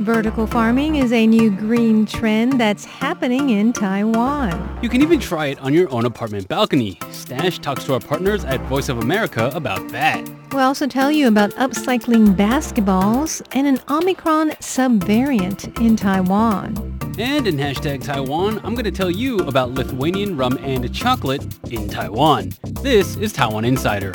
Vertical farming is a new green trend that's happening in Taiwan. You can even try it on your own apartment balcony. Stash talks to our partners at Voice of America about that. We'll also tell you about upcycling basketballs and an Omicron subvariant in Taiwan. And in hashtag Taiwan, I'm going to tell you about Lithuanian rum and chocolate in Taiwan. This is Taiwan Insider.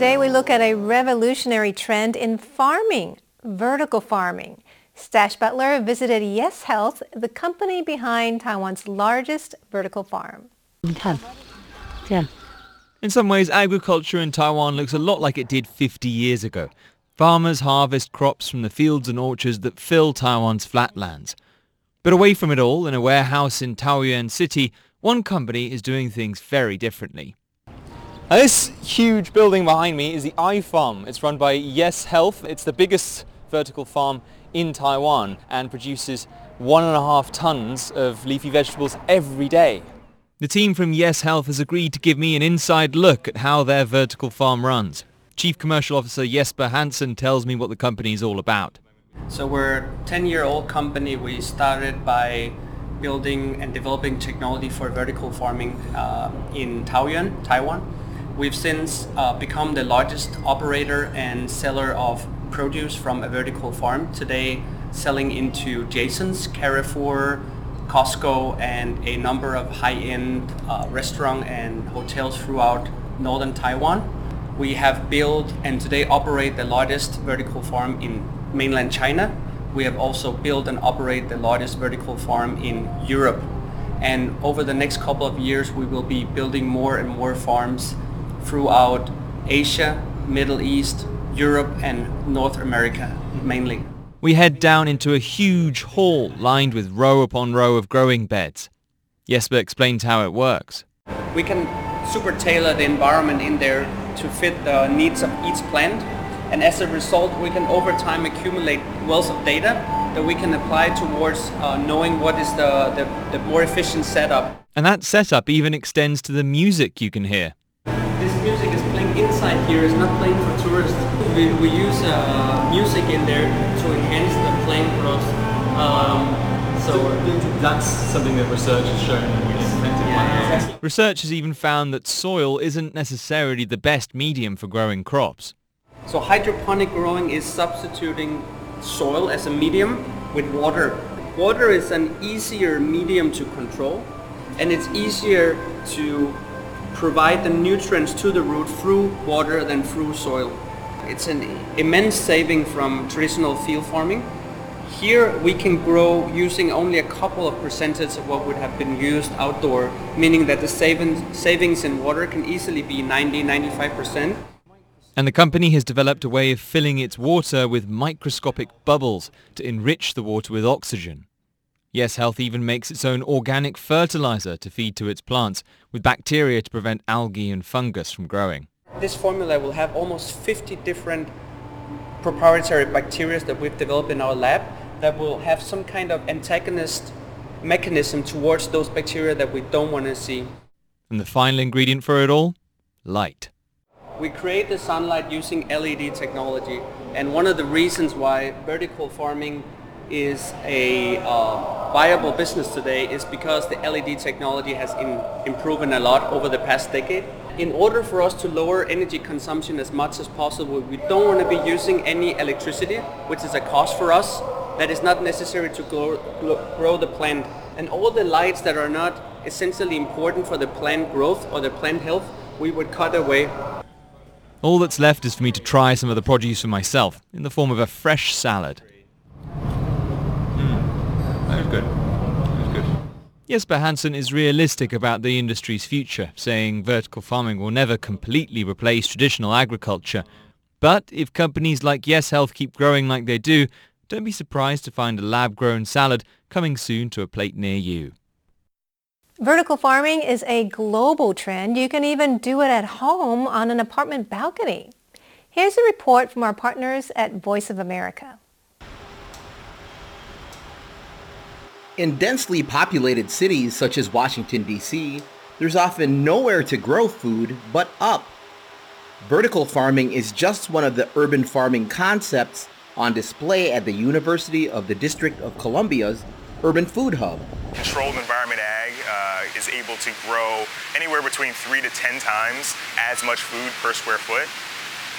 Today we look at a revolutionary trend in farming, vertical farming. Stash Butler visited Yes Health, the company behind Taiwan's largest vertical farm. In some ways, agriculture in Taiwan looks a lot like it did 50 years ago. Farmers harvest crops from the fields and orchards that fill Taiwan's flatlands. But away from it all, in a warehouse in Taoyuan City, one company is doing things very differently. Now, this huge building behind me is the iFarm. It's run by Yes Health. It's the biggest vertical farm in Taiwan and produces one and a half tons of leafy vegetables every day. The team from Yes Health has agreed to give me an inside look at how their vertical farm runs. Chief Commercial Officer Jesper Hansen tells me what the company is all about. So we're a 10-year-old company. We started by building and developing technology for vertical farming uh, in Taoyuan, Taiwan. We've since uh, become the largest operator and seller of produce from a vertical farm. Today, selling into Jason's, Carrefour, Costco, and a number of high-end uh, restaurant and hotels throughout northern Taiwan. We have built and today operate the largest vertical farm in mainland China. We have also built and operate the largest vertical farm in Europe. And over the next couple of years, we will be building more and more farms throughout Asia, Middle East, Europe, and North America mainly. We head down into a huge hall lined with row upon row of growing beds. Jesper explains how it works. We can super tailor the environment in there to fit the needs of each plant. And as a result, we can over time accumulate wealth of data that we can apply towards uh, knowing what is the, the, the more efficient setup. And that setup even extends to the music you can hear. This music is playing inside here, it's not playing for tourists. We, we use uh, music in there to enhance the plant growth. Um, so that's something that research has shown. Yeah. Research has even found that soil isn't necessarily the best medium for growing crops. So hydroponic growing is substituting soil as a medium with water. Water is an easier medium to control and it's easier to provide the nutrients to the root through water than through soil. It's an immense saving from traditional field farming. Here we can grow using only a couple of percentage of what would have been used outdoor, meaning that the savings, in water can easily be 90-95%. And the company has developed a way of filling its water with microscopic bubbles to enrich the water with oxygen. Yes Health even makes its own organic fertilizer to feed to its plants with bacteria to prevent algae and fungus from growing. This formula will have almost 50 different proprietary bacteria that we've developed in our lab that will have some kind of antagonist mechanism towards those bacteria that we don't want to see. And the final ingredient for it all? Light. We create the sunlight using LED technology and one of the reasons why vertical farming is a uh, viable business today is because the LED technology has in, improved a lot over the past decade. In order for us to lower energy consumption as much as possible, we don't want to be using any electricity, which is a cost for us that is not necessary to grow, grow the plant. And all the lights that are not essentially important for the plant growth or the plant health, we would cut away. All that's left is for me to try some of the produce for myself in the form of a fresh salad. That was good. That was good. Jesper Hansen is realistic about the industry's future, saying vertical farming will never completely replace traditional agriculture. But if companies like Yes Health keep growing like they do, don't be surprised to find a lab-grown salad coming soon to a plate near you. Vertical farming is a global trend. You can even do it at home on an apartment balcony. Here's a report from our partners at Voice of America. In densely populated cities such as Washington, D.C., there's often nowhere to grow food but up. Vertical farming is just one of the urban farming concepts on display at the University of the District of Columbia's Urban Food Hub. Controlled environment ag uh, is able to grow anywhere between three to 10 times as much food per square foot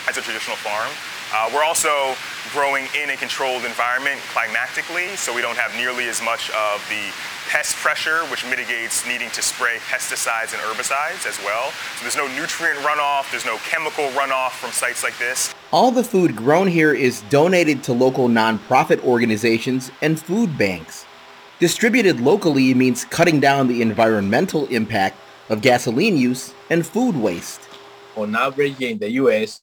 as a traditional farm. Uh, we're also growing in a controlled environment climatically, so we don't have nearly as much of the pest pressure, which mitigates needing to spray pesticides and herbicides as well. So there's no nutrient runoff, there's no chemical runoff from sites like this. All the food grown here is donated to local nonprofit organizations and food banks. Distributed locally means cutting down the environmental impact of gasoline use and food waste. On average in the US,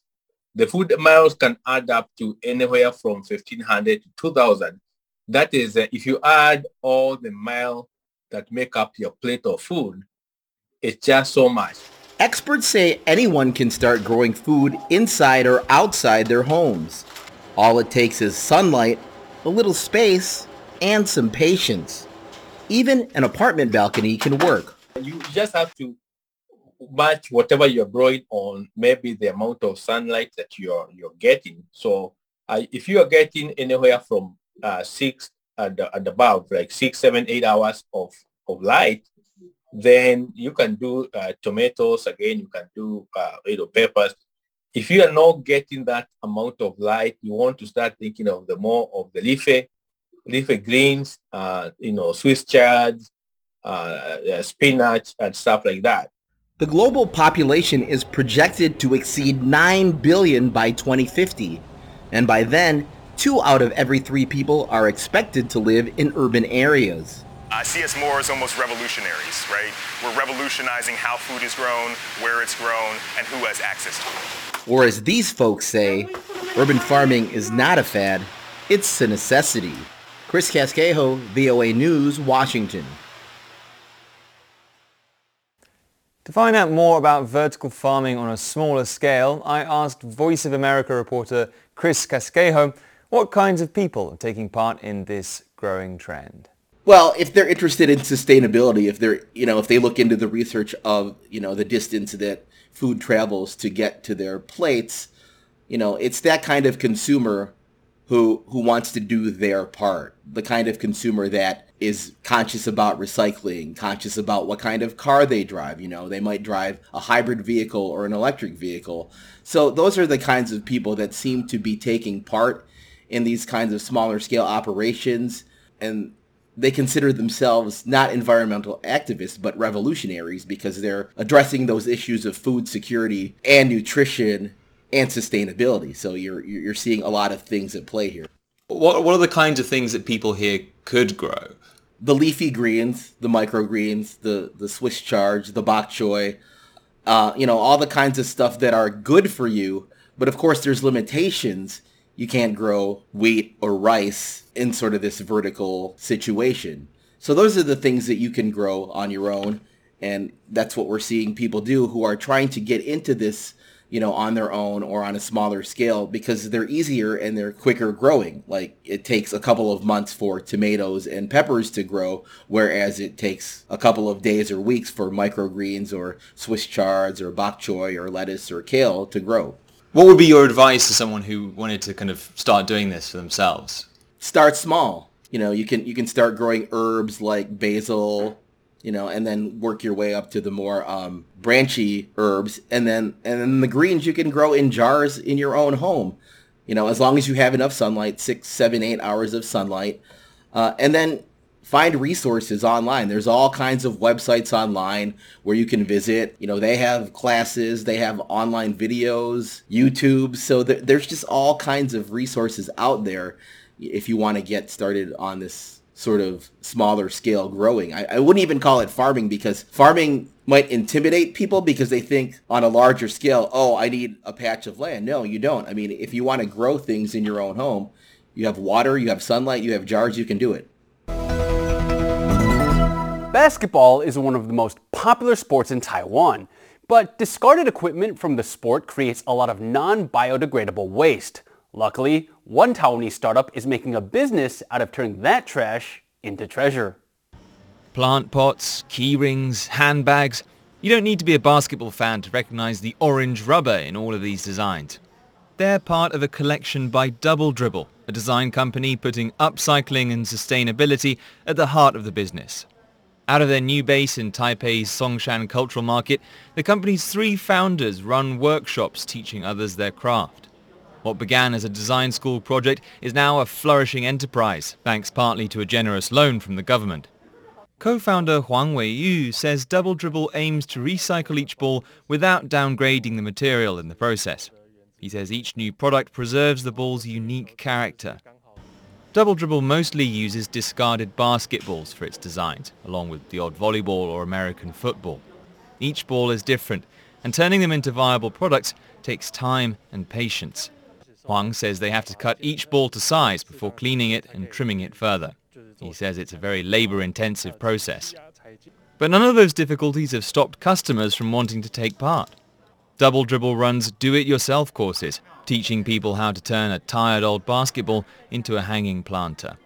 the food miles can add up to anywhere from 1,500 to 2,000. That is, uh, if you add all the miles that make up your plate of food, it's just so much. Experts say anyone can start growing food inside or outside their homes. All it takes is sunlight, a little space, and some patience. Even an apartment balcony can work. You just have to match whatever you're growing on maybe the amount of sunlight that you're you're getting. So uh, if you are getting anywhere from uh, six and, and above, like six, seven, eight hours of, of light, then you can do uh, tomatoes again. You can do uh, you know peppers. If you are not getting that amount of light, you want to start thinking of the more of the leafy, leafy greens, uh, you know, Swiss chard, uh, uh, spinach, and stuff like that. The global population is projected to exceed 9 billion by 2050, and by then, two out of every three people are expected to live in urban areas. I see us more as almost revolutionaries, right? We're revolutionizing how food is grown, where it's grown, and who has access to it. Or as these folks say, urban farming is not a fad, it's a necessity. Chris Casquejo, VOA News, Washington. To find out more about vertical farming on a smaller scale, I asked Voice of America reporter Chris Casquejo what kinds of people are taking part in this growing trend. Well, if they're interested in sustainability, if they're, you know, if they look into the research of, you know, the distance that food travels to get to their plates, you know, it's that kind of consumer who who wants to do their part. The kind of consumer that is conscious about recycling, conscious about what kind of car they drive. You know, they might drive a hybrid vehicle or an electric vehicle. So those are the kinds of people that seem to be taking part in these kinds of smaller scale operations. And they consider themselves not environmental activists, but revolutionaries because they're addressing those issues of food security and nutrition and sustainability. So you're, you're seeing a lot of things at play here. What, what are the kinds of things that people here could grow? the leafy greens, the microgreens, the the Swiss chard, the bok choy, uh, you know, all the kinds of stuff that are good for you. But of course, there's limitations. You can't grow wheat or rice in sort of this vertical situation. So those are the things that you can grow on your own. And that's what we're seeing people do who are trying to get into this you know, on their own or on a smaller scale because they're easier and they're quicker growing. Like it takes a couple of months for tomatoes and peppers to grow, whereas it takes a couple of days or weeks for microgreens or Swiss chards or bok choy or lettuce or kale to grow. What would be your advice to someone who wanted to kind of start doing this for themselves? Start small. You know, you can you can start growing herbs like basil, you know, and then work your way up to the more um, branchy herbs, and then and then the greens you can grow in jars in your own home, you know, as long as you have enough sunlight, six, seven, eight hours of sunlight, uh, and then find resources online. There's all kinds of websites online where you can visit. You know, they have classes, they have online videos, YouTube. So th- there's just all kinds of resources out there if you want to get started on this sort of smaller scale growing. I, I, wouldn't even call it farming because farming might intimidate people because they think on a larger scale, oh, I need a patch of land. No, you don't. I mean, if you want to grow things in your own home, you have water, you have sunlight, you have jars, you can do it. Basketball is one of the most popular sports in Taiwan, but discarded equipment from the sport creates a lot of non-biodegradable waste. Luckily, one Taiwanese startup is making a business out of turning that trash into treasure. plant pots, key rings, handbags. You don't need to be a basketball fan to recognize the orange rubber in all of these designs. They're part of a collection by Double Dribble, a design company putting upcycling and sustainability at the heart of the business. Out of their new base in Taipei's Songshan Cultural Market, the company's three founders run workshops teaching others their craft. What began as a design school project is now a flourishing enterprise, thanks partly to a generous loan from the government. Co-founder Huang Weiyu says Double Dribble aims to recycle each ball without downgrading the material in the process. He says each new product preserves the ball's unique character. Double Dribble mostly uses discarded basketballs for its designs, along with the odd volleyball or American football. Each ball is different, and turning them into viable products takes time and patience. Huang says they have to cut each ball to size before cleaning it and trimming it further. He says it's a very labor-intensive process. But none of those difficulties have stopped customers from wanting to take part. Double Dribble runs do-it-yourself courses, teaching people how to turn a tired old basketball into a hanging planter.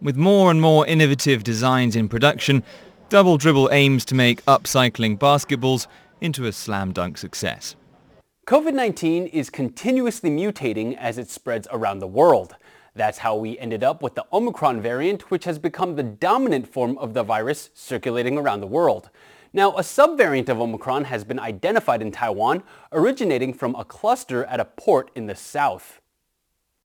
With more and more innovative designs in production, Double Dribble aims to make upcycling basketballs into a slam dunk success. COVID-19 is continuously mutating as it spreads around the world. That's how we ended up with the Omicron variant, which has become the dominant form of the virus circulating around the world. Now, a subvariant of Omicron has been identified in Taiwan, originating from a cluster at a port in the south.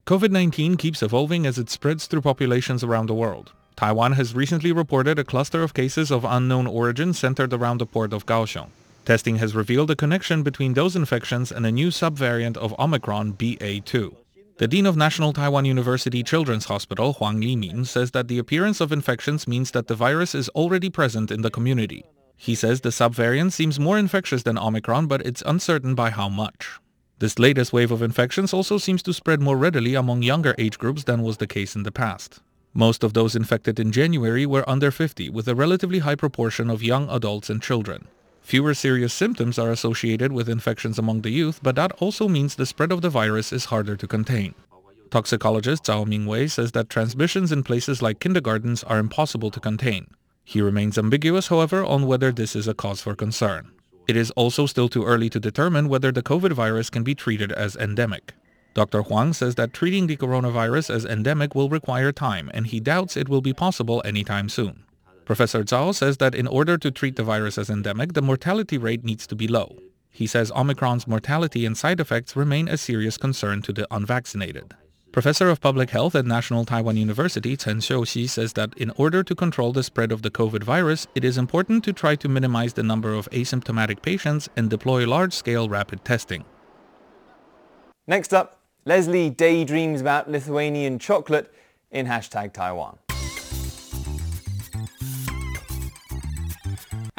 COVID-19 keeps evolving as it spreads through populations around the world. Taiwan has recently reported a cluster of cases of unknown origin centered around the port of Kaohsiung. Testing has revealed a connection between those infections and a new subvariant of Omicron BA2. The Dean of National Taiwan University Children's Hospital, Huang Limin, says that the appearance of infections means that the virus is already present in the community. He says the subvariant seems more infectious than Omicron, but it's uncertain by how much. This latest wave of infections also seems to spread more readily among younger age groups than was the case in the past. Most of those infected in January were under 50, with a relatively high proportion of young adults and children. Fewer serious symptoms are associated with infections among the youth, but that also means the spread of the virus is harder to contain. Toxicologist Zhao Mingwei says that transmissions in places like kindergartens are impossible to contain. He remains ambiguous, however, on whether this is a cause for concern. It is also still too early to determine whether the COVID virus can be treated as endemic. Dr. Huang says that treating the coronavirus as endemic will require time, and he doubts it will be possible anytime soon. Professor Zhao says that in order to treat the virus as endemic, the mortality rate needs to be low. He says Omicron's mortality and side effects remain a serious concern to the unvaccinated. Professor of Public Health at National Taiwan University, Chen Xiuxi, says that in order to control the spread of the COVID virus, it is important to try to minimize the number of asymptomatic patients and deploy large-scale rapid testing. Next up, Leslie daydreams about Lithuanian chocolate in hashtag Taiwan.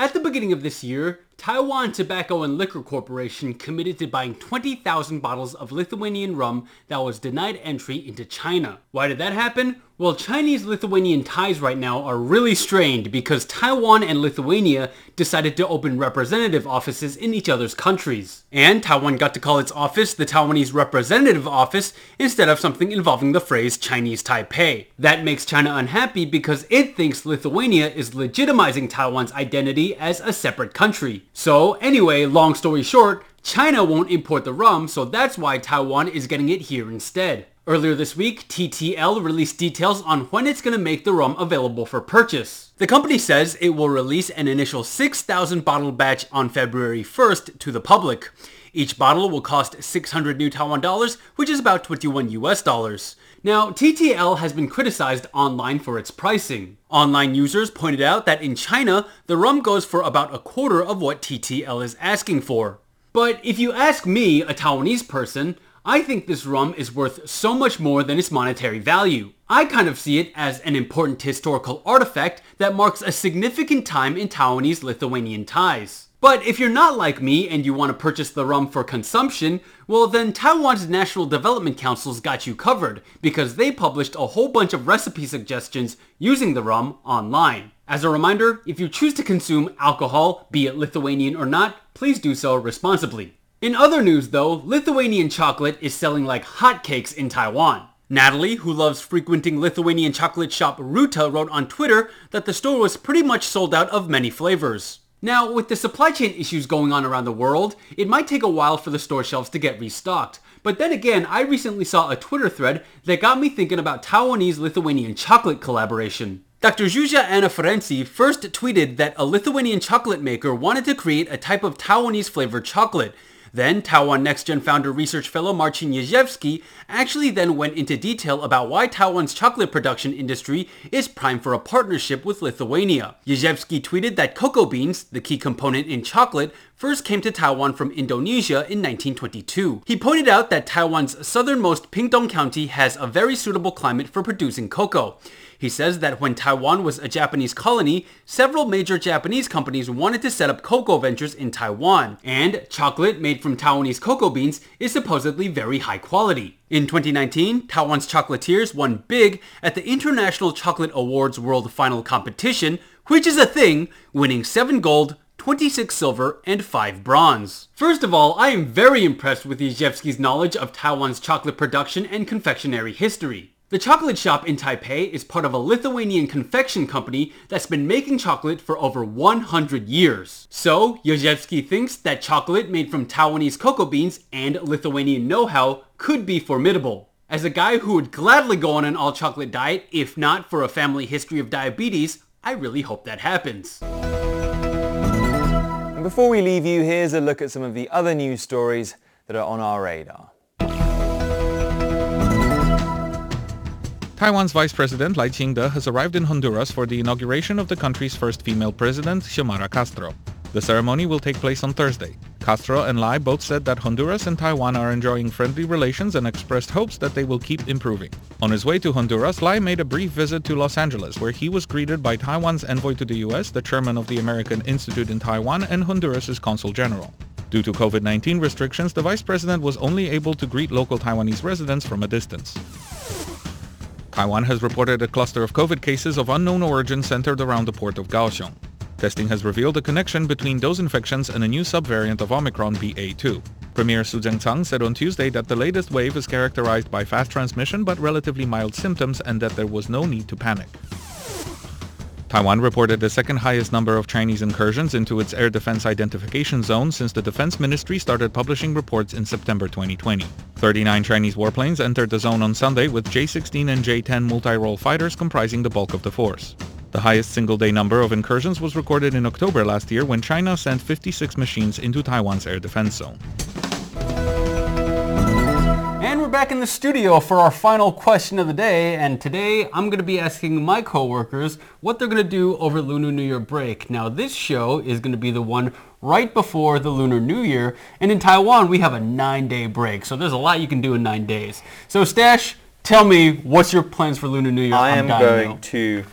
At the beginning of this year, Taiwan Tobacco and Liquor Corporation committed to buying 20,000 bottles of Lithuanian rum that was denied entry into China. Why did that happen? Well, Chinese-Lithuanian ties right now are really strained because Taiwan and Lithuania decided to open representative offices in each other's countries. And Taiwan got to call its office the Taiwanese Representative Office instead of something involving the phrase Chinese Taipei. That makes China unhappy because it thinks Lithuania is legitimizing Taiwan's identity as a separate country. So anyway, long story short, China won't import the rum, so that's why Taiwan is getting it here instead. Earlier this week, TTL released details on when it's going to make the rum available for purchase. The company says it will release an initial 6,000 bottle batch on February 1st to the public. Each bottle will cost 600 new Taiwan dollars, which is about 21 US dollars. Now, TTL has been criticized online for its pricing. Online users pointed out that in China, the rum goes for about a quarter of what TTL is asking for. But if you ask me, a Taiwanese person, I think this rum is worth so much more than its monetary value. I kind of see it as an important historical artifact that marks a significant time in Taiwanese-Lithuanian ties. But if you're not like me and you want to purchase the rum for consumption, well then Taiwan's National Development Council's got you covered because they published a whole bunch of recipe suggestions using the rum online. As a reminder, if you choose to consume alcohol, be it Lithuanian or not, please do so responsibly. In other news though, Lithuanian chocolate is selling like hotcakes in Taiwan. Natalie, who loves frequenting Lithuanian chocolate shop Ruta, wrote on Twitter that the store was pretty much sold out of many flavors. Now, with the supply chain issues going on around the world, it might take a while for the store shelves to get restocked. But then again, I recently saw a Twitter thread that got me thinking about Taiwanese-Lithuanian chocolate collaboration. Dr. Zsuzsa Anna Ferenci first tweeted that a Lithuanian chocolate maker wanted to create a type of Taiwanese flavored chocolate, then, Taiwan NextGen founder research fellow Marcin Jerzewski actually then went into detail about why Taiwan's chocolate production industry is primed for a partnership with Lithuania. Jerzewski tweeted that cocoa beans, the key component in chocolate, first came to Taiwan from Indonesia in 1922. He pointed out that Taiwan's southernmost Pingtung County has a very suitable climate for producing cocoa. He says that when Taiwan was a Japanese colony, several major Japanese companies wanted to set up cocoa ventures in Taiwan, and chocolate made from Taiwanese cocoa beans is supposedly very high quality. In 2019, Taiwan's chocolatiers won big at the International Chocolate Awards World Final Competition, which is a thing, winning 7 gold, 26 silver, and 5 bronze. First of all, I am very impressed with Jerzewski's knowledge of Taiwan's chocolate production and confectionery history. The chocolate shop in Taipei is part of a Lithuanian confection company that's been making chocolate for over 100 years. So, Jerzewski thinks that chocolate made from Taiwanese cocoa beans and Lithuanian know-how could be formidable. As a guy who would gladly go on an all-chocolate diet, if not for a family history of diabetes, I really hope that happens. Before we leave you, here's a look at some of the other news stories that are on our radar. Taiwan's Vice President Lai Ching-te has arrived in Honduras for the inauguration of the country's first female president, Xiomara Castro. The ceremony will take place on Thursday. Castro and Lai both said that Honduras and Taiwan are enjoying friendly relations and expressed hopes that they will keep improving. On his way to Honduras, Lai made a brief visit to Los Angeles, where he was greeted by Taiwan's envoy to the U.S., the chairman of the American Institute in Taiwan, and Honduras' consul general. Due to COVID-19 restrictions, the vice president was only able to greet local Taiwanese residents from a distance. Taiwan has reported a cluster of COVID cases of unknown origin centered around the port of Kaohsiung. Testing has revealed a connection between those infections and a new subvariant of Omicron BA2. Premier Su Tseng-chang said on Tuesday that the latest wave is characterized by fast transmission but relatively mild symptoms and that there was no need to panic. Taiwan reported the second highest number of Chinese incursions into its air defense identification zone since the Defense Ministry started publishing reports in September 2020. 39 Chinese warplanes entered the zone on Sunday with J-16 and J-10 multi-role fighters comprising the bulk of the force. The highest single-day number of incursions was recorded in October last year when China sent 56 machines into Taiwan's air defense zone. And we're back in the studio for our final question of the day. And today I'm going to be asking my coworkers what they're going to do over Lunar New Year break. Now this show is going to be the one right before the Lunar New Year. And in Taiwan, we have a nine day break. So there's a lot you can do in nine days. So Stash, tell me what's your plans for Lunar New Year? I I'm am going now. to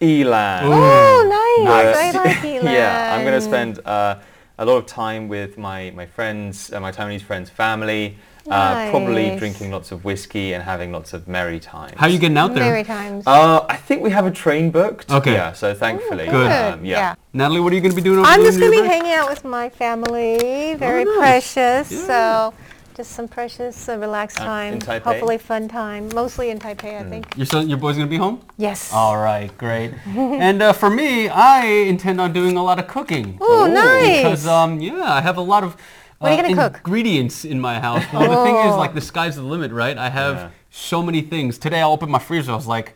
Yilan. Oh, nice. I like Yilan. yeah, I'm going to spend uh, a lot of time with my, my friends, uh, my Taiwanese friends' family, uh, probably drinking lots of whiskey and having lots of merry times. How are you getting out there? Merry times. Uh, I think we have a train booked. Okay. Yeah, so thankfully. Good. Um, yeah. Natalie, what are you going to be doing over I'm just going to be break? hanging out with my family. Very Oh, nice. precious. Yeah. So just some precious, uh, relaxed Uh, time. in Taipei? Hopefully fun time. Mostly in Taipei, Hmm. I think. Your son, your boy's going to be home? Yes. All right, great. and uh, for me, I intend on doing a lot of cooking. Oh, nice. Because um, yeah, I have a lot of What are you uh, gonna cook? ingredients in my house. Well, the thing is, Oh. like, the sky's the limit, right? I have Yeah. so many things. Today, I opened my freezer. I was like,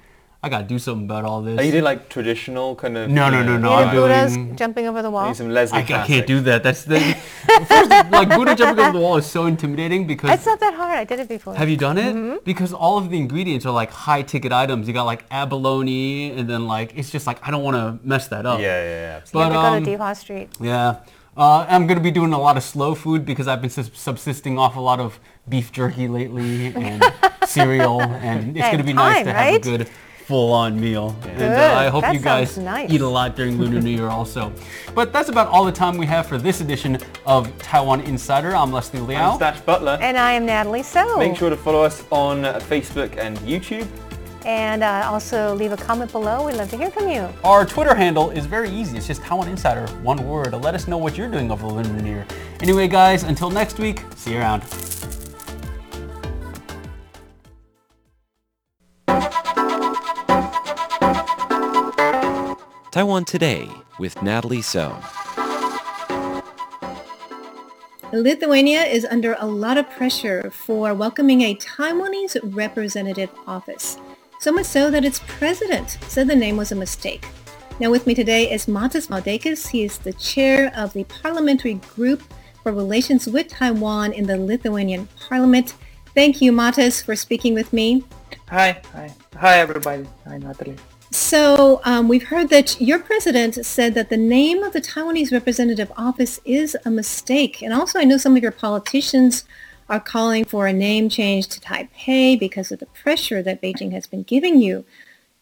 I gotta do something about all this. Are you doing like traditional kind of? No, no, you no, no, You I'm have doing- jumping over the wall. Need some Leslie I, I can't classics. do that. That's the first, like Buddha jumping over the wall is so intimidating because It's not that hard. I did it before. Have you done it? Mm-hmm. Because all of the ingredients are like high ticket items. You got like abalone and then like it's just like I don't want to mess that up. Yeah, yeah, yeah. You Absolutely. But have to um, go to Dihua Street. yeah. Uh, I'm gonna be doing a lot of slow food because I've been subsisting off a lot of beef jerky lately and cereal, and it's gonna be nice time, to have a good full-on meal. And uh, I hope That you guys nice. eat a lot during Lunar New Year also. But that's about all the time we have for this edition of Taiwan Insider. I'm Leslie Liao. I'm Stash Butler. And I am Natalie So. Make sure to follow us on Facebook and YouTube. And uh, also leave a comment below. We'd love to hear from you. Our Twitter handle is very easy. It's just Taiwan Insider, one word. Let us know what you're doing over the Lunar New Year. Anyway, guys, until next week, see you around. Taiwan Today with Natalie So. Lithuania is under a lot of pressure for welcoming a Taiwanese representative office. So much so that its president said the name was a mistake. Now with me today is Matas Maldeikis. He is the chair of the parliamentary group for relations with Taiwan in the Lithuanian parliament. Thank you, Matas, for speaking with me. Hi, hi, hi, everybody. Hi, Natalie. So um, we've heard that your president said that the name of the Taiwanese representative office is a mistake. And also I know some of your politicians are calling for a name change to Taipei because of the pressure that Beijing has been giving you.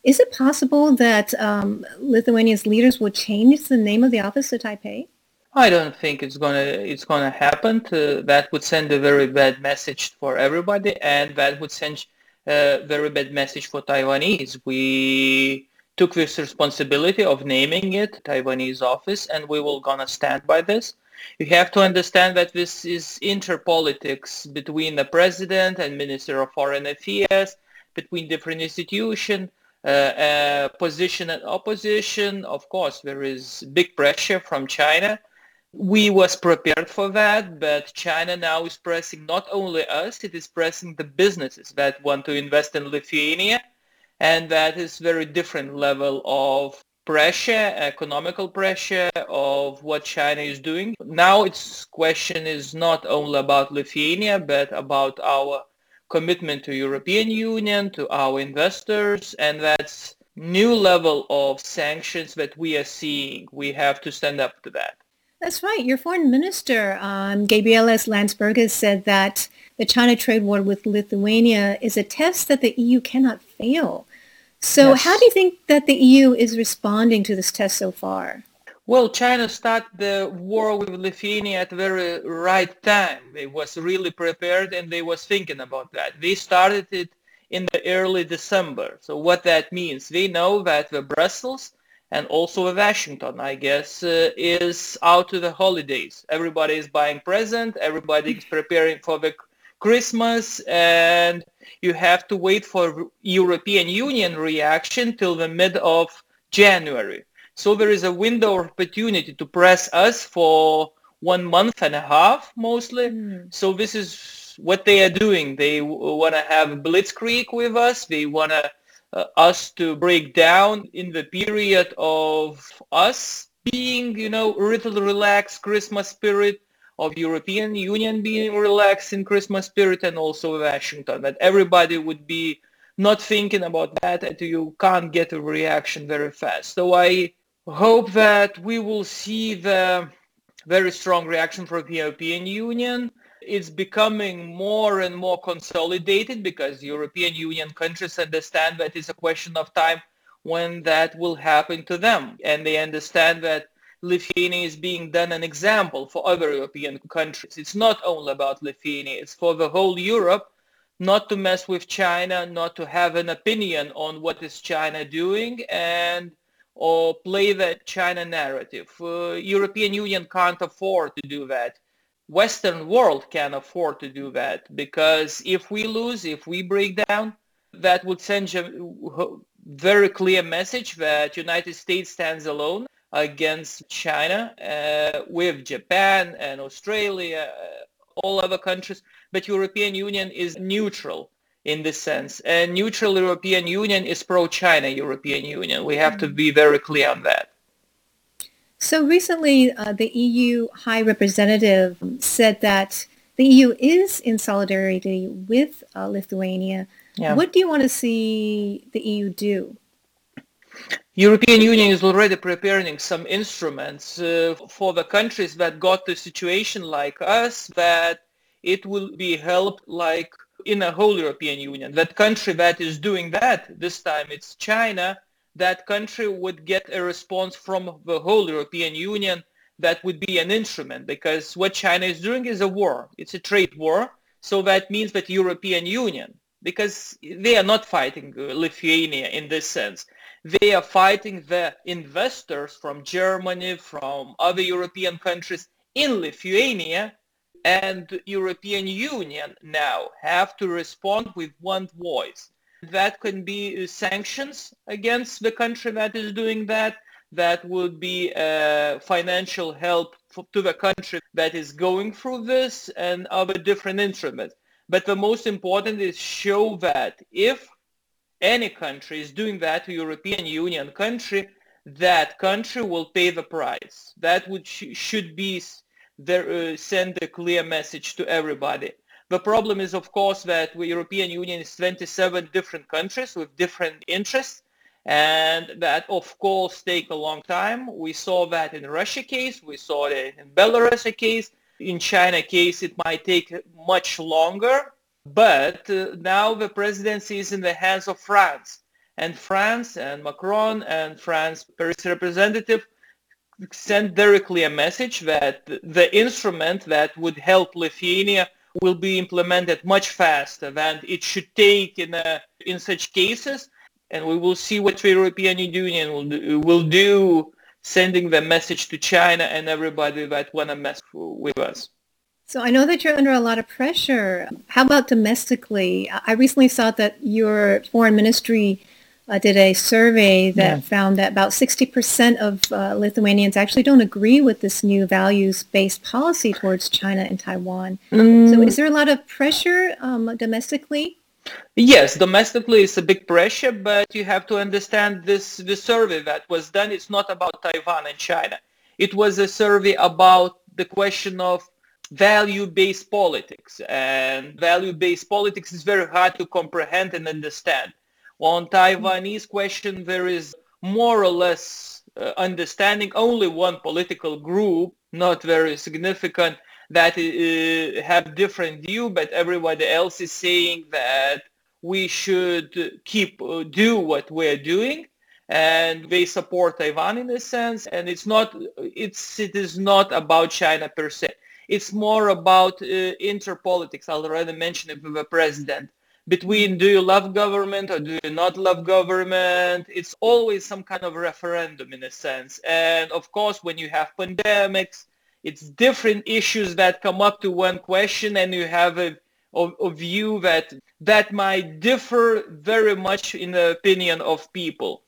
Is it possible that um, Lithuania's leaders will change the name of the office to Taipei? I don't think it's gonna it's gonna happen. To, that would send a very bad message for everybody, and that would send a very bad message for Taiwanese. We took this responsibility of naming it Taiwanese office, and we will gonna stand by this. You have to understand that this is interpolitics between the president and Minister of Foreign Affairs, between different institutions. Uh, uh, position and opposition. Of course, there is big pressure from China we was prepared for that, but China now is pressing not only us, it is pressing the businesses that want to invest in Lithuania, and that is very different level of pressure, economical pressure of what China is doing. Now its question is not only about Lithuania, but about our commitment to European Union, to our investors, and that's new level of sanctions that we are seeing. We have to stand up to that. That's right. Your foreign minister, um, Gabrielius Landsbergis, said that the China trade war with Lithuania is a test that the EU cannot fail. So yes. how do you think that the EU is responding to this test so far? Well, China started the war with Lithuania at the very right time. They was really prepared and they was thinking about that. They started it in the early December. So what that means, they know that the Brussels and also Washington, I guess, uh, is out to the holidays. Everybody is buying present. Everybody is preparing for the Christmas, and you have to wait for European Union reaction till the mid of January. So there is a window of opportunity to press us for one month and a half mostly. Mm. So this is what they are doing. They w- want to have blitzkrieg with us. They want to uh, us to break down in the period of us being, you know, a little relaxed Christmas spirit, of European Union being relaxed in Christmas spirit, and also Washington, that everybody would be not thinking about that, and you can't get a reaction very fast. So I hope that we will see the very strong reaction from the European Union it's becoming more and more consolidated because European Union countries understand that it's a question of time when that will happen to them. And they understand that Lithuania is being done an example for other European countries. It's not only about Lithuania, it's for the whole Europe not to mess with China, not to have an opinion on what is China doing and or play the China narrative. Uh, European Union can't afford to do that. Western world can afford to do that because if we lose, if we break down, that would send a very clear message that United States stands alone against China uh, with Japan and Australia, uh, all other countries, but European Union is neutral in this sense. And neutral European Union is pro-China European Union. We have mm-hmm. to be very clear on that. So recently, uh, the EU High Representative said that the EU is in solidarity with uh, Lithuania. Yeah. What do you want to see the EU do? European Union is already preparing some instruments uh, for the countries that got the situation like us that it will be helped like in a whole European Union. That country that is doing that, this time it's China, that country would get a response from the whole European Union that would be an instrument because what China is doing is a war. It's a trade war. So that means that European Union, because they are not fighting uh, Lithuania in this sense, they are fighting the investors from Germany, from other European countries in Lithuania and European Union now have to respond with one voice. That can be sanctions against the country that is doing that. that would be a financial help to the country that is going through this and other different instruments. But the most important is show that if any country is doing that to European Union country, that country will pay the price. That would sh- should be there, uh, send a clear message to everybody. The problem is, of course, that the European Union is 27 different countries with different interests, and that, of course, take a long time. We saw that in Russia case, we saw it in Belarus case, in China case, it might take much longer, but uh, now the presidency is in the hands of France. And France and Macron and France Paris representative sent very clear message that the instrument that would help Lithuania will be implemented much faster than it should take in, a, in such cases. And we will see what the European Union will do, will do sending the message to China and everybody that want to mess with us. So I know that you're under a lot of pressure. How about domestically? I recently saw that your foreign ministry uh, did a survey that yeah. found that about 60% of uh, Lithuanians actually don't agree with this new values-based policy towards China and Taiwan. Mm. So is there a lot of pressure um, domestically? Yes, domestically it's a big pressure, but you have to understand this the survey that was done. It's not about Taiwan and China. It was a survey about the question of value-based politics, and value-based politics is very hard to comprehend and understand. On Taiwanese question, there is more or less uh, understanding. Only one political group, not very significant, that uh, have different view, but everybody else is saying that we should keep uh, do what we're doing and they support Taiwan in a sense and it's not it's it is not about China per se it's more about uh, interpolitics I already mentioned it with the president between do you love government or do you not love government it's always some kind of referendum in a sense and of course when you have pandemics it's different issues that come up to one question and you have a, a, a view that that might differ very much in the opinion of people.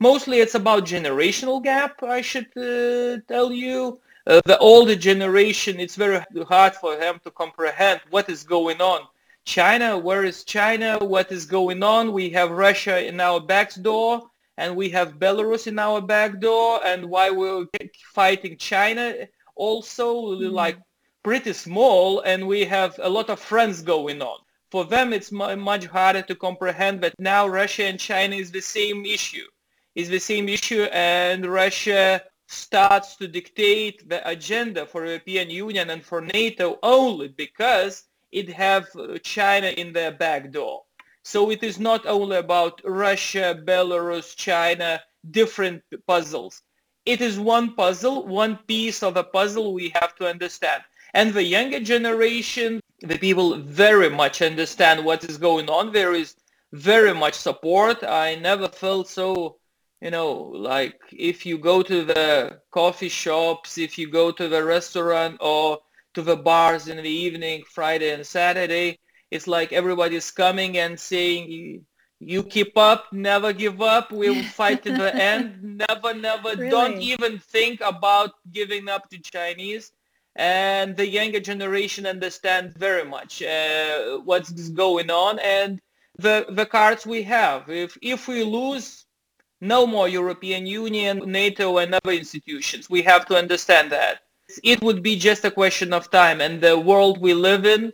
Mostly it's about generational gap, I should uh, tell you. Uh, the older generation, it's very hard for them to comprehend what is going on. China, where is China? What is going on? We have Russia in our back door and we have Belarus in our back door and why we're fighting China also mm-hmm. like pretty small and we have a lot of friends going on. For them, it's much harder to comprehend that now Russia and China is the same issue. Is the same issue and Russia starts to dictate the agenda for European Union and for NATO only because it have uh, China in their back door. So it is not only about Russia, Belarus, China, different puzzles. It is one puzzle, one piece of a puzzle we have to understand. And the younger generation, the people very much understand what is going on. There is very much support. I never felt so, you know, like if you go to the coffee shops, if you go to the restaurant or to the bars in the evening, Friday and Saturday, it's like everybody's coming and saying, you keep up, never give up. We will fight to the end. Never, never. Really? Don't even think about giving up to Chinese. And the younger generation understand very much uh, what's going on and the the cards we have. If if we lose, no more European Union, NATO, and other institutions. We have to understand that it would be just a question of time. And the world we live in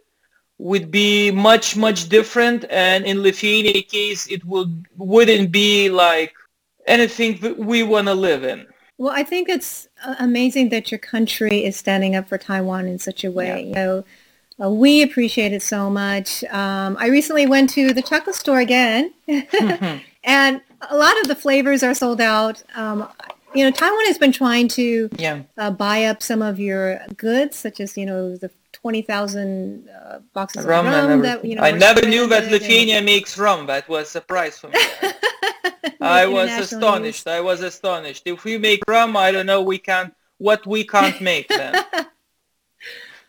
would be much much different and in Lithuania case it would wouldn't be like anything that we want to live in. Well, I think it's uh, amazing that your country is standing up for Taiwan in such a way. Yeah. You know, uh, we appreciate it so much. Um, I recently went to the chocolate store again, and a lot of the flavors are sold out. Um, you know, Taiwan has been trying to yeah. uh, buy up some of your goods, such as you know the twenty thousand uh, boxes rum of rum. That, you know, I never knew that Lithuania and... makes rum. That was a surprise for me. I was astonished. I was astonished. If we make rum, I don't know. We can't. What we can't make then.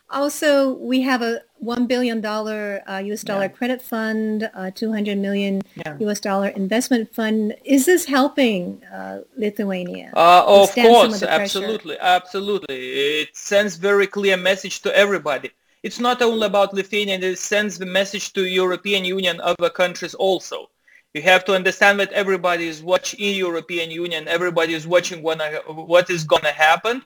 Also, we have a $1 billion uh, US dollar Yeah. credit fund, a 200 million Yeah. US dollar investment fund. Is this helping uh, Lithuania? Uh, of course, pressure? absolutely, absolutely. It sends very clear message to everybody. It's not only about Lithuania, it sends the message to European Union, other countries also. You have to understand that everybody is watching in European Union, everybody is watching what, what is going to happen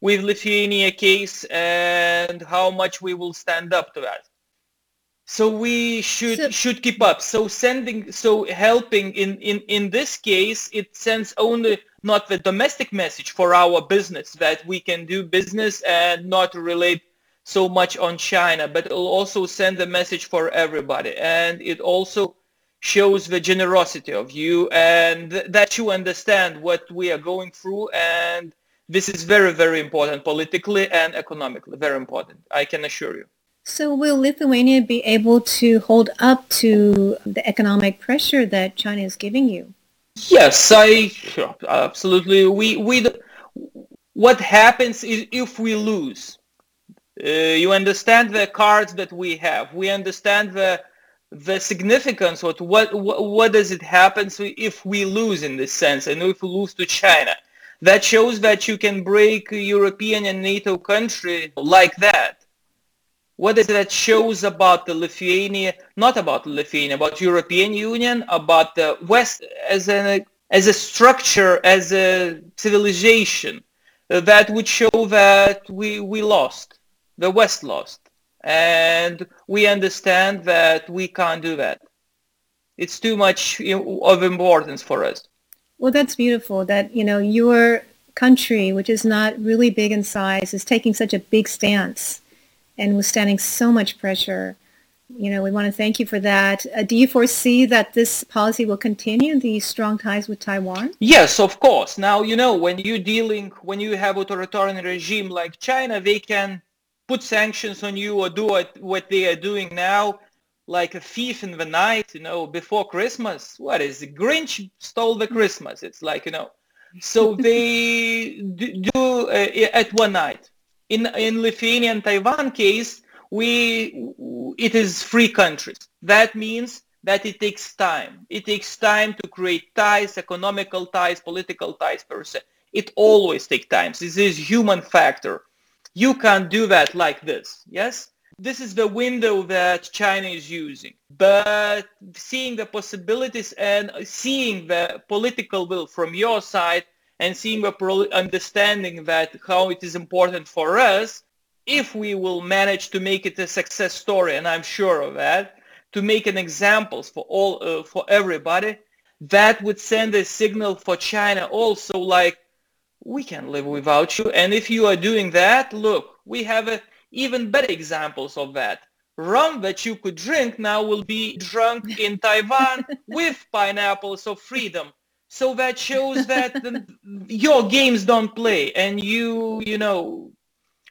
with Lithuania case and how much we will stand up to that. So we should So- should keep up. So sending, so helping in, in, in this case, it sends only not the domestic message for our business that we can do business and not relate so much on China, but it will also send a message for everybody. And it also shows the generosity of you and th- that you understand what we are going through. And this is very, very important politically and economically. Very important. I can assure you. So will Lithuania be able to hold up to the economic pressure that China is giving you? Yes, I absolutely. We we what happens is if we lose, uh, you understand the cards that we have. We understand the the significance of what what, what does it happen if we lose in this sense and if we lose to China. That shows that you can break European and NATO country like that. What is that shows about the Lithuania, not about Lithuania, about European Union, about the West as a as a structure, as a civilization, uh, that would show that we we lost, the West lost, and we understand that we can't do that. It's too much of importance for us. Well, that's beautiful that, you know, your country, which is not really big in size, is taking such a big stance and withstanding so much pressure. You know, we want to thank you for that. Uh, do you foresee that this policy will continue, these strong ties with Taiwan? Yes, of course. Now, you know, when you're dealing, when you have authoritarian regime like China, they can put sanctions on you or do what, what they are doing now, like a thief in the night, you know, before Christmas. What is it? Grinch stole the Christmas. It's like, you know, so they do uh, at one night. In, in Lithuania and Taiwan case, we, it is free countries. That means that it takes time. It takes time to create ties, economical ties, political ties per se. It always takes time. This is human factor. You can't do that like this. Yes? This is the window that China is using. But seeing the possibilities and seeing the political will from your side and seeing the pro- understanding that how it is important for us, if we will manage to make it a success story, and I'm sure of that, to make an example for all uh, for everybody, that would send a signal for China also like we can live without you. And if you are doing that, look, we have a, even better examples of that. Rum that you could drink now will be drunk in Taiwan with pineapples of freedom. So that shows that the, your games don't play and you, you know,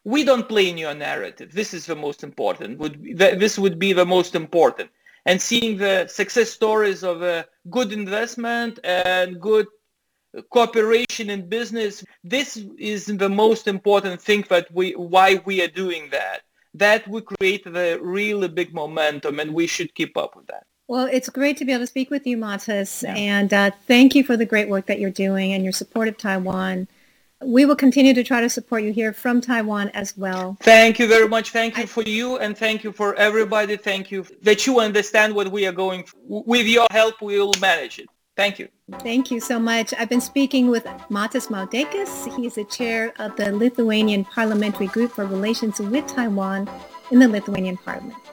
we don't play in your narrative. This is the most important. Would be, this would be the most important. And seeing the success stories of a good investment and good cooperation in business, this is the most important thing that we why we are doing that. That we create the really big momentum, and we should keep up with that. Well, it's great to be able to speak with you, Matas, Yeah. and uh, thank you for the great work that you're doing and your support of Taiwan. We will continue to try to support you here from Taiwan as well. Thank you very much. Thank you for you, and thank you for everybody. Thank you that you understand what we are going. through. With your help, we will manage it. Thank you. Thank you so much. I've been speaking with Matas Maldeikis. He's the chair of the Lithuanian Parliamentary Group for Relations with Taiwan in the Lithuanian Parliament.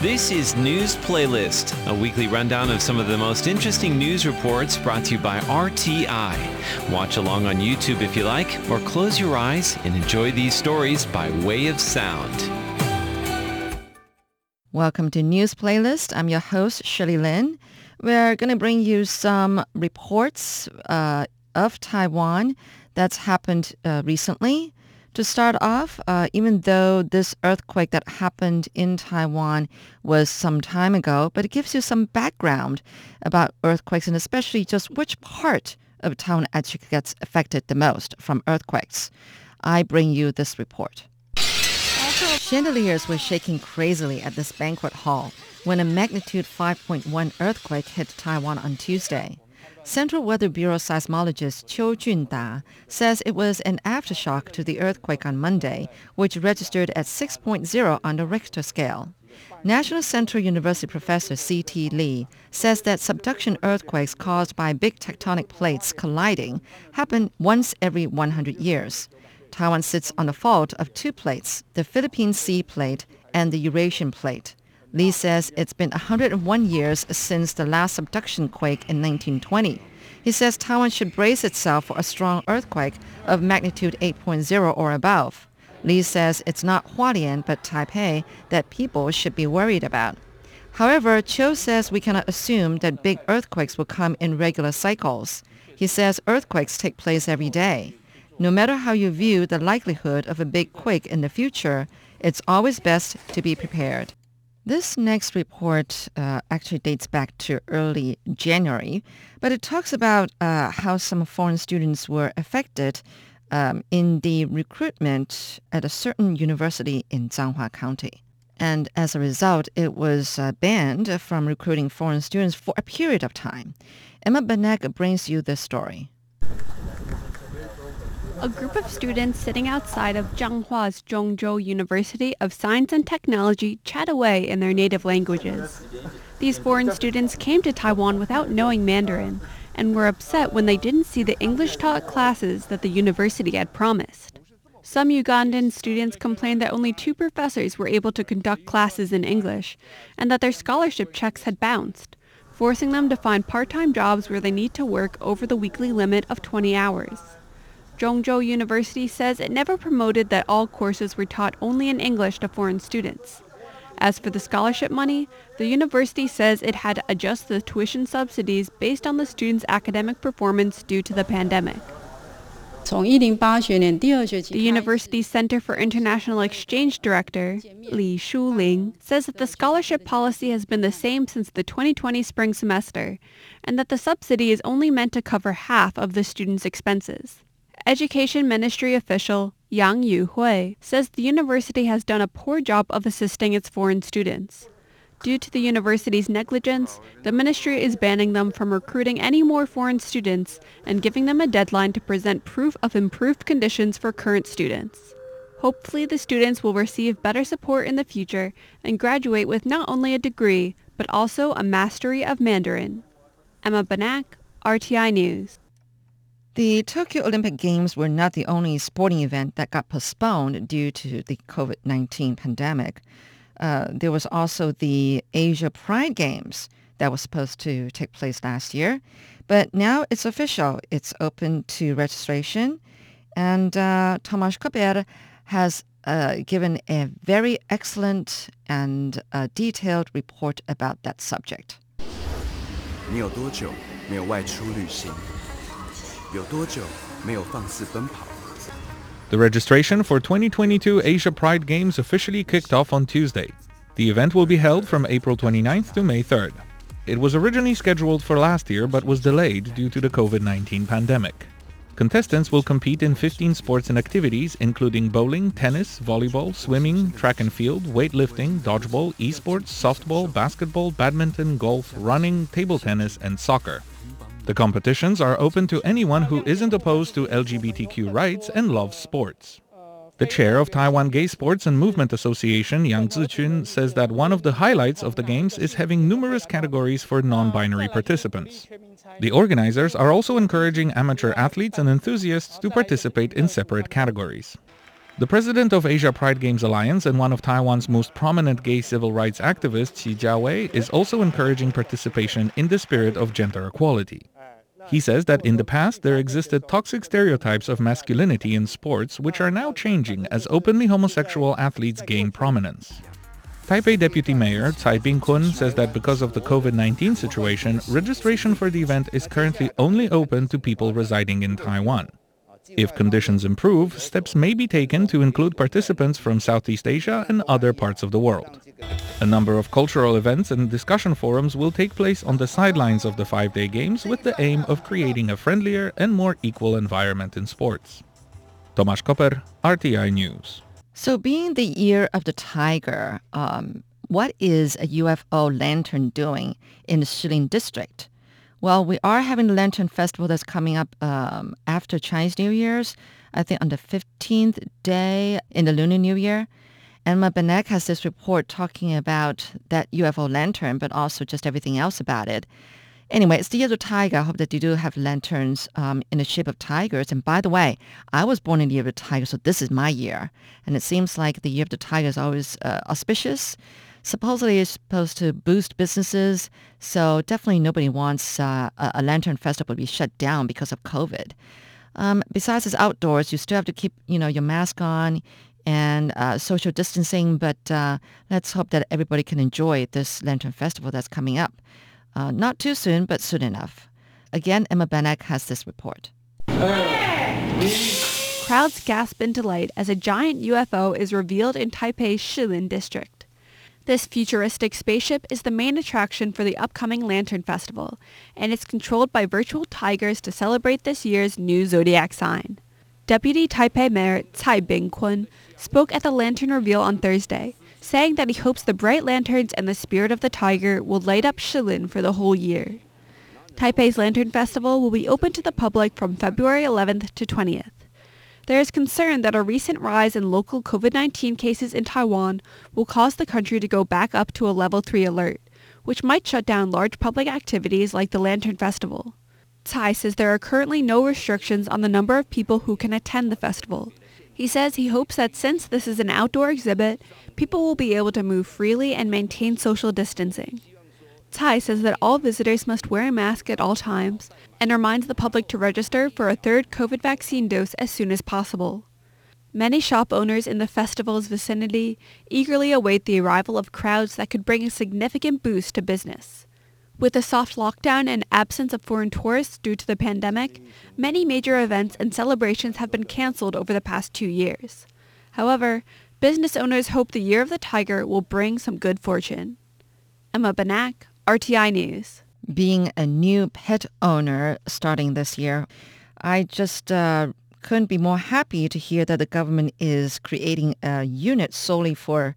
This is News Playlist, a weekly rundown of some of the most interesting news reports brought to you by RTI. Watch along on YouTube if you like, or close your eyes and enjoy these stories by way of sound. Welcome to News Playlist. I'm your host, Shirley Lin. We're going to bring you some reports uh, of Taiwan that's happened uh, recently. To start off, uh, even though this earthquake that happened in Taiwan was some time ago, but it gives you some background about earthquakes and especially just which part of town actually gets affected the most from earthquakes. I bring you this report. Chandeliers were shaking crazily at this banquet hall when a magnitude 5.1 earthquake hit Taiwan on Tuesday. Central Weather Bureau seismologist Qiu Junda says it was an aftershock to the earthquake on Monday, which registered at 6.0 on the Richter scale. National Central University professor C.T. Lee says that subduction earthquakes caused by big tectonic plates colliding happen once every 100 years. Taiwan sits on the fault of two plates, the Philippine Sea Plate and the Eurasian Plate. Lee says it's been 101 years since the last subduction quake in 1920. He says Taiwan should brace itself for a strong earthquake of magnitude 8.0 or above. Lee says it's not Hualien but Taipei that people should be worried about. However, Cho says we cannot assume that big earthquakes will come in regular cycles. He says earthquakes take place every day. No matter how you view the likelihood of a big quake in the future, it's always best to be prepared. This next report uh, actually dates back to early January, but it talks about uh, how some foreign students were affected um, in the recruitment at a certain university in Changhua County. And as a result, it was uh, banned from recruiting foreign students for a period of time. Emma Benek brings you this story a group of students sitting outside of Changhua's Zhongzhou University of Science and Technology chat away in their native languages. These foreign students came to Taiwan without knowing Mandarin and were upset when they didn't see the English-taught classes that the university had promised. Some Ugandan students complained that only two professors were able to conduct classes in English and that their scholarship checks had bounced, forcing them to find part-time jobs where they need to work over the weekly limit of 20 hours. Zhongzhou University says it never promoted that all courses were taught only in English to foreign students. As for the scholarship money, the university says it had to adjust the tuition subsidies based on the students' academic performance due to the pandemic. The university's Center for International Exchange Director, Li Shuling, says that the scholarship policy has been the same since the 2020 spring semester, and that the subsidy is only meant to cover half of the students' expenses. Education Ministry official Yang Yu Hui says the university has done a poor job of assisting its foreign students. Due to the university's negligence, the ministry is banning them from recruiting any more foreign students and giving them a deadline to present proof of improved conditions for current students. Hopefully the students will receive better support in the future and graduate with not only a degree, but also a mastery of Mandarin. Emma Banak, RTI News. The Tokyo Olympic Games were not the only sporting event that got postponed due to the COVID-19 pandemic. Uh, there was also the Asia Pride Games that was supposed to take place last year. But now it's official. It's open to registration. And uh, Tomasz Koper has uh, given a very excellent and uh, detailed report about that subject. 你有多久没有外出旅行？？the registration for 2022 Asia Pride Games officially kicked off on Tuesday. The event will be held from April 29th to May 3rd. It was originally scheduled for last year but was delayed due to the COVID-19 pandemic. Contestants will compete in 15 sports and activities including bowling, tennis, volleyball, swimming, track and field, weightlifting, dodgeball, esports, softball, basketball, badminton, golf, running, table tennis, and soccer. The competitions are open to anyone who isn't opposed to LGBTQ rights and loves sports. The chair of Taiwan Gay Sports and Movement Association, Yang Zichun, says that one of the highlights of the games is having numerous categories for non-binary participants. The organizers are also encouraging amateur athletes and enthusiasts to participate in separate categories. The president of Asia Pride Games Alliance and one of Taiwan's most prominent gay civil rights activists, Xi Jiawei, is also encouraging participation in the spirit of gender equality. He says that in the past there existed toxic stereotypes of masculinity in sports which are now changing as openly homosexual athletes gain prominence. Taipei Deputy Mayor Tsai Bing-kun says that because of the COVID-19 situation, registration for the event is currently only open to people residing in Taiwan. If conditions improve, steps may be taken to include participants from Southeast Asia and other parts of the world. A number of cultural events and discussion forums will take place on the sidelines of the five-day games with the aim of creating a friendlier and more equal environment in sports. Tomasz Koper, RTI News. So being the year of the tiger, um, what is a UFO lantern doing in the Shilin district? Well, we are having the Lantern Festival that's coming up um, after Chinese New Year's, I think on the 15th day in the Lunar New Year. Emma Benek has this report talking about that UFO lantern, but also just everything else about it. Anyway, it's the year of the tiger. I hope that you do have lanterns um, in the shape of tigers. And by the way, I was born in the year of the tiger, so this is my year. And it seems like the year of the tiger is always uh, auspicious supposedly it's supposed to boost businesses. So definitely nobody wants uh, a lantern festival to be shut down because of COVID. Um, besides, it's outdoors. You still have to keep, you know, your mask on and uh, social distancing. But uh, let's hope that everybody can enjoy this lantern festival that's coming up. Uh, not too soon, but soon enough. Again, Emma Benek has this report. Crowds gasp in delight as a giant UFO is revealed in Taipei's Shilin district. This futuristic spaceship is the main attraction for the upcoming Lantern Festival, and it's controlled by virtual tigers to celebrate this year's new zodiac sign. Deputy Taipei Mayor Tsai Bing-kun spoke at the lantern reveal on Thursday, saying that he hopes the bright lanterns and the spirit of the tiger will light up Shilin for the whole year. Taipei's Lantern Festival will be open to the public from February 11th to 20th. There is concern that a recent rise in local COVID-19 cases in Taiwan will cause the country to go back up to a level 3 alert, which might shut down large public activities like the Lantern Festival. Tsai says there are currently no restrictions on the number of people who can attend the festival. He says he hopes that since this is an outdoor exhibit, people will be able to move freely and maintain social distancing. Tsai says that all visitors must wear a mask at all times and reminds the public to register for a third COVID vaccine dose as soon as possible. Many shop owners in the festival's vicinity eagerly await the arrival of crowds that could bring a significant boost to business. With the soft lockdown and absence of foreign tourists due to the pandemic, many major events and celebrations have been canceled over the past two years. However, business owners hope the Year of the Tiger will bring some good fortune. Emma Banak, RTI News. Being a new pet owner starting this year, I just uh, couldn't be more happy to hear that the government is creating a unit solely for,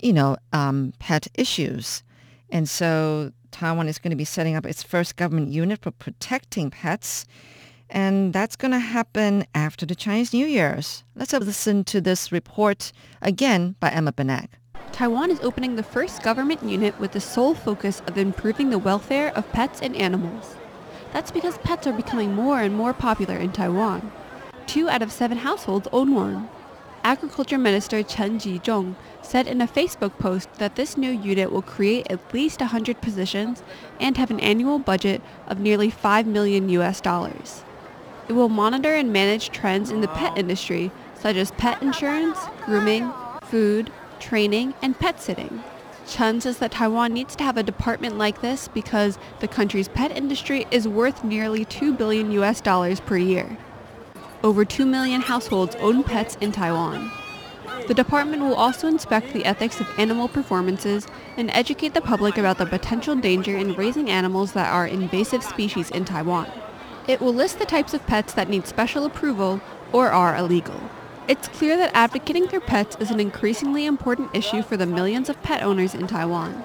you know, um, pet issues. And so Taiwan is going to be setting up its first government unit for protecting pets. And that's going to happen after the Chinese New Year's. Let's have listen to this report again by Emma Benek. Taiwan is opening the first government unit with the sole focus of improving the welfare of pets and animals. That's because pets are becoming more and more popular in Taiwan. Two out of seven households own one. Agriculture Minister Chen Ji-zhong said in a Facebook post that this new unit will create at least 100 positions and have an annual budget of nearly 5 million US dollars. It will monitor and manage trends in the pet industry such as pet insurance, grooming, food, training, and pet sitting. Chen says that Taiwan needs to have a department like this because the country's pet industry is worth nearly 2 billion US dollars per year. Over 2 million households own pets in Taiwan. The department will also inspect the ethics of animal performances and educate the public about the potential danger in raising animals that are invasive species in Taiwan. It will list the types of pets that need special approval or are illegal. It's clear that advocating for pets is an increasingly important issue for the millions of pet owners in Taiwan.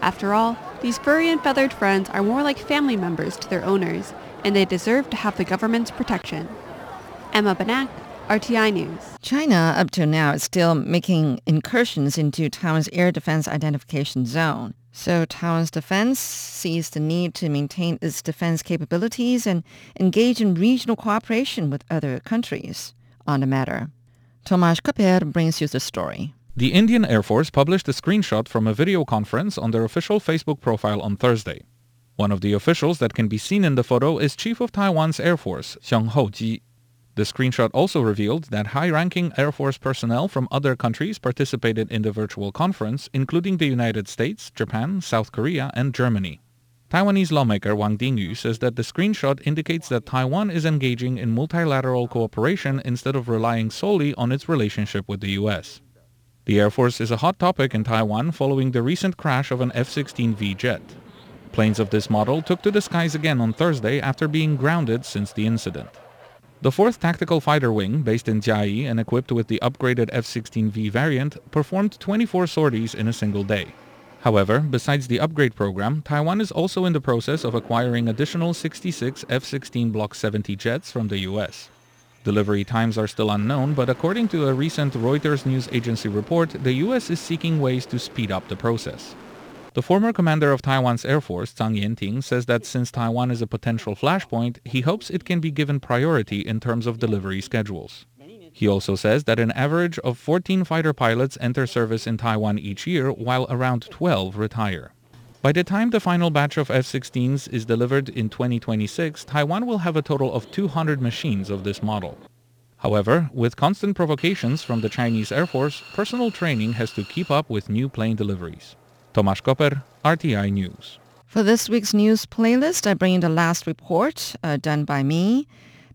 After all, these furry and feathered friends are more like family members to their owners, and they deserve to have the government's protection. Emma Banak, RTI News. China, up to now, is still making incursions into Taiwan's air defense identification zone. So Taiwan's defense sees the need to maintain its defense capabilities and engage in regional cooperation with other countries on the matter. Tomasz Koper brings you the story. The Indian Air Force published a screenshot from a video conference on their official Facebook profile on Thursday. One of the officials that can be seen in the photo is Chief of Taiwan's Air Force, Xiang Houji. The screenshot also revealed that high-ranking Air Force personnel from other countries participated in the virtual conference, including the United States, Japan, South Korea, and Germany. Taiwanese lawmaker Wang Dingyu says that the screenshot indicates that Taiwan is engaging in multilateral cooperation instead of relying solely on its relationship with the U.S. The Air Force is a hot topic in Taiwan following the recent crash of an F-16V jet. Planes of this model took to the skies again on Thursday after being grounded since the incident. The 4th Tactical Fighter Wing, based in Chiayi and equipped with the upgraded F-16V variant, performed 24 sorties in a single day. However, besides the upgrade program, Taiwan is also in the process of acquiring additional 66 F-16 Block 70 jets from the US. Delivery times are still unknown, but according to a recent Reuters news agency report, the US is seeking ways to speed up the process. The former commander of Taiwan's Air Force, Zhang Yanting, says that since Taiwan is a potential flashpoint, he hopes it can be given priority in terms of delivery schedules. He also says that an average of 14 fighter pilots enter service in Taiwan each year, while around 12 retire. By the time the final batch of F-16s is delivered in 2026, Taiwan will have a total of 200 machines of this model. However, with constant provocations from the Chinese Air Force, personal training has to keep up with new plane deliveries. Tomasz Koper, RTI News. For this week's news playlist, I bring you the last report uh, done by me.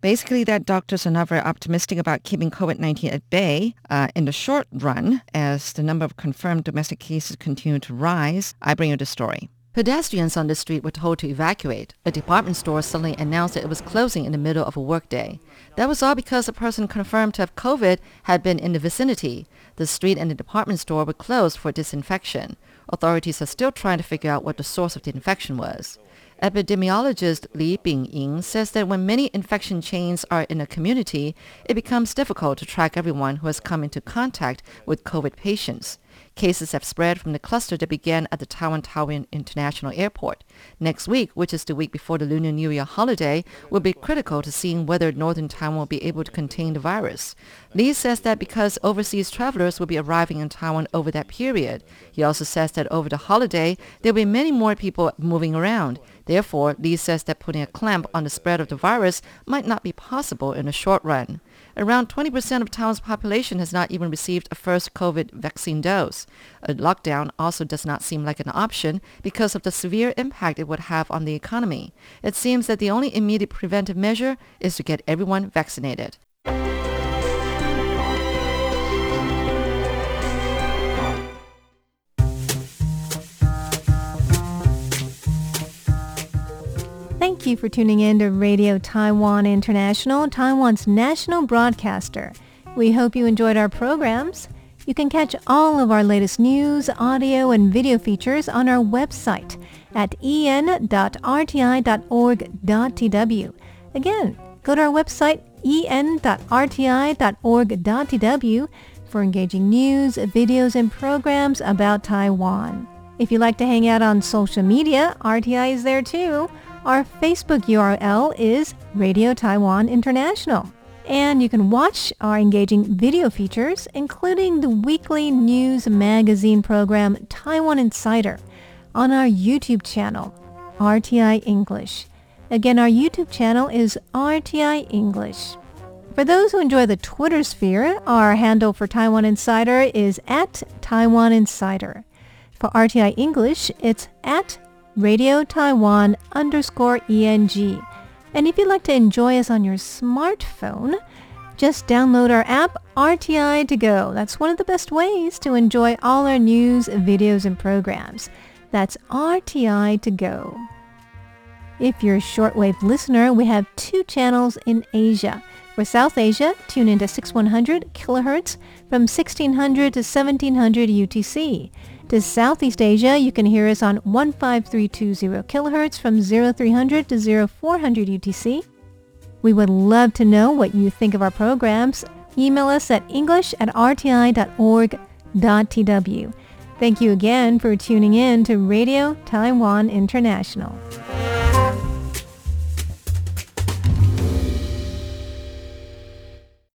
Basically, that doctors are not very optimistic about keeping COVID-19 at bay uh, in the short run as the number of confirmed domestic cases continue to rise. I bring you the story. Pedestrians on the street were told to evacuate. A department store suddenly announced that it was closing in the middle of a workday. That was all because a person confirmed to have COVID had been in the vicinity. The street and the department store were closed for disinfection. Authorities are still trying to figure out what the source of the infection was. Epidemiologist Li Bingying says that when many infection chains are in a community, it becomes difficult to track everyone who has come into contact with COVID patients. Cases have spread from the cluster that began at the Taiwan Taoyuan International Airport. Next week, which is the week before the Lunar New Year holiday, will be critical to seeing whether northern Taiwan will be able to contain the virus. Li says that because overseas travelers will be arriving in Taiwan over that period. He also says that over the holiday, there will be many more people moving around. Therefore, Lee says that putting a clamp on the spread of the virus might not be possible in the short run. Around 20% of Taiwan's population has not even received a first COVID vaccine dose. A lockdown also does not seem like an option because of the severe impact it would have on the economy. It seems that the only immediate preventive measure is to get everyone vaccinated. Thank you for tuning in to Radio Taiwan International, Taiwan's national broadcaster. We hope you enjoyed our programs. You can catch all of our latest news, audio, and video features on our website at en.rti.org.tw. Again, go to our website en.rti.org.tw for engaging news, videos, and programs about Taiwan. If you'd like to hang out on social media, RTI is there too. Our Facebook URL is Radio Taiwan International. And you can watch our engaging video features, including the weekly news magazine program Taiwan Insider, on our YouTube channel, RTI English. Again, our YouTube channel is RTI English. For those who enjoy the Twitter sphere, our handle for Taiwan Insider is at Taiwan Insider. For RTI English, it's at Radio Taiwan underscore ENG. And if you'd like to enjoy us on your smartphone, just download our app, RTI to go. That's one of the best ways to enjoy all our news, videos, and programs. That's RTI to go. If you're a shortwave listener, we have two channels in Asia. For South Asia, tune into 6100 kilohertz from 1600 to 1700 UTC. To Southeast Asia, you can hear us on 15320 kHz from 0300 to 0400 UTC. We would love to know what you think of our programs. email us at english at rti.org.tw. Thank you again for tuning in to Radio Taiwan International.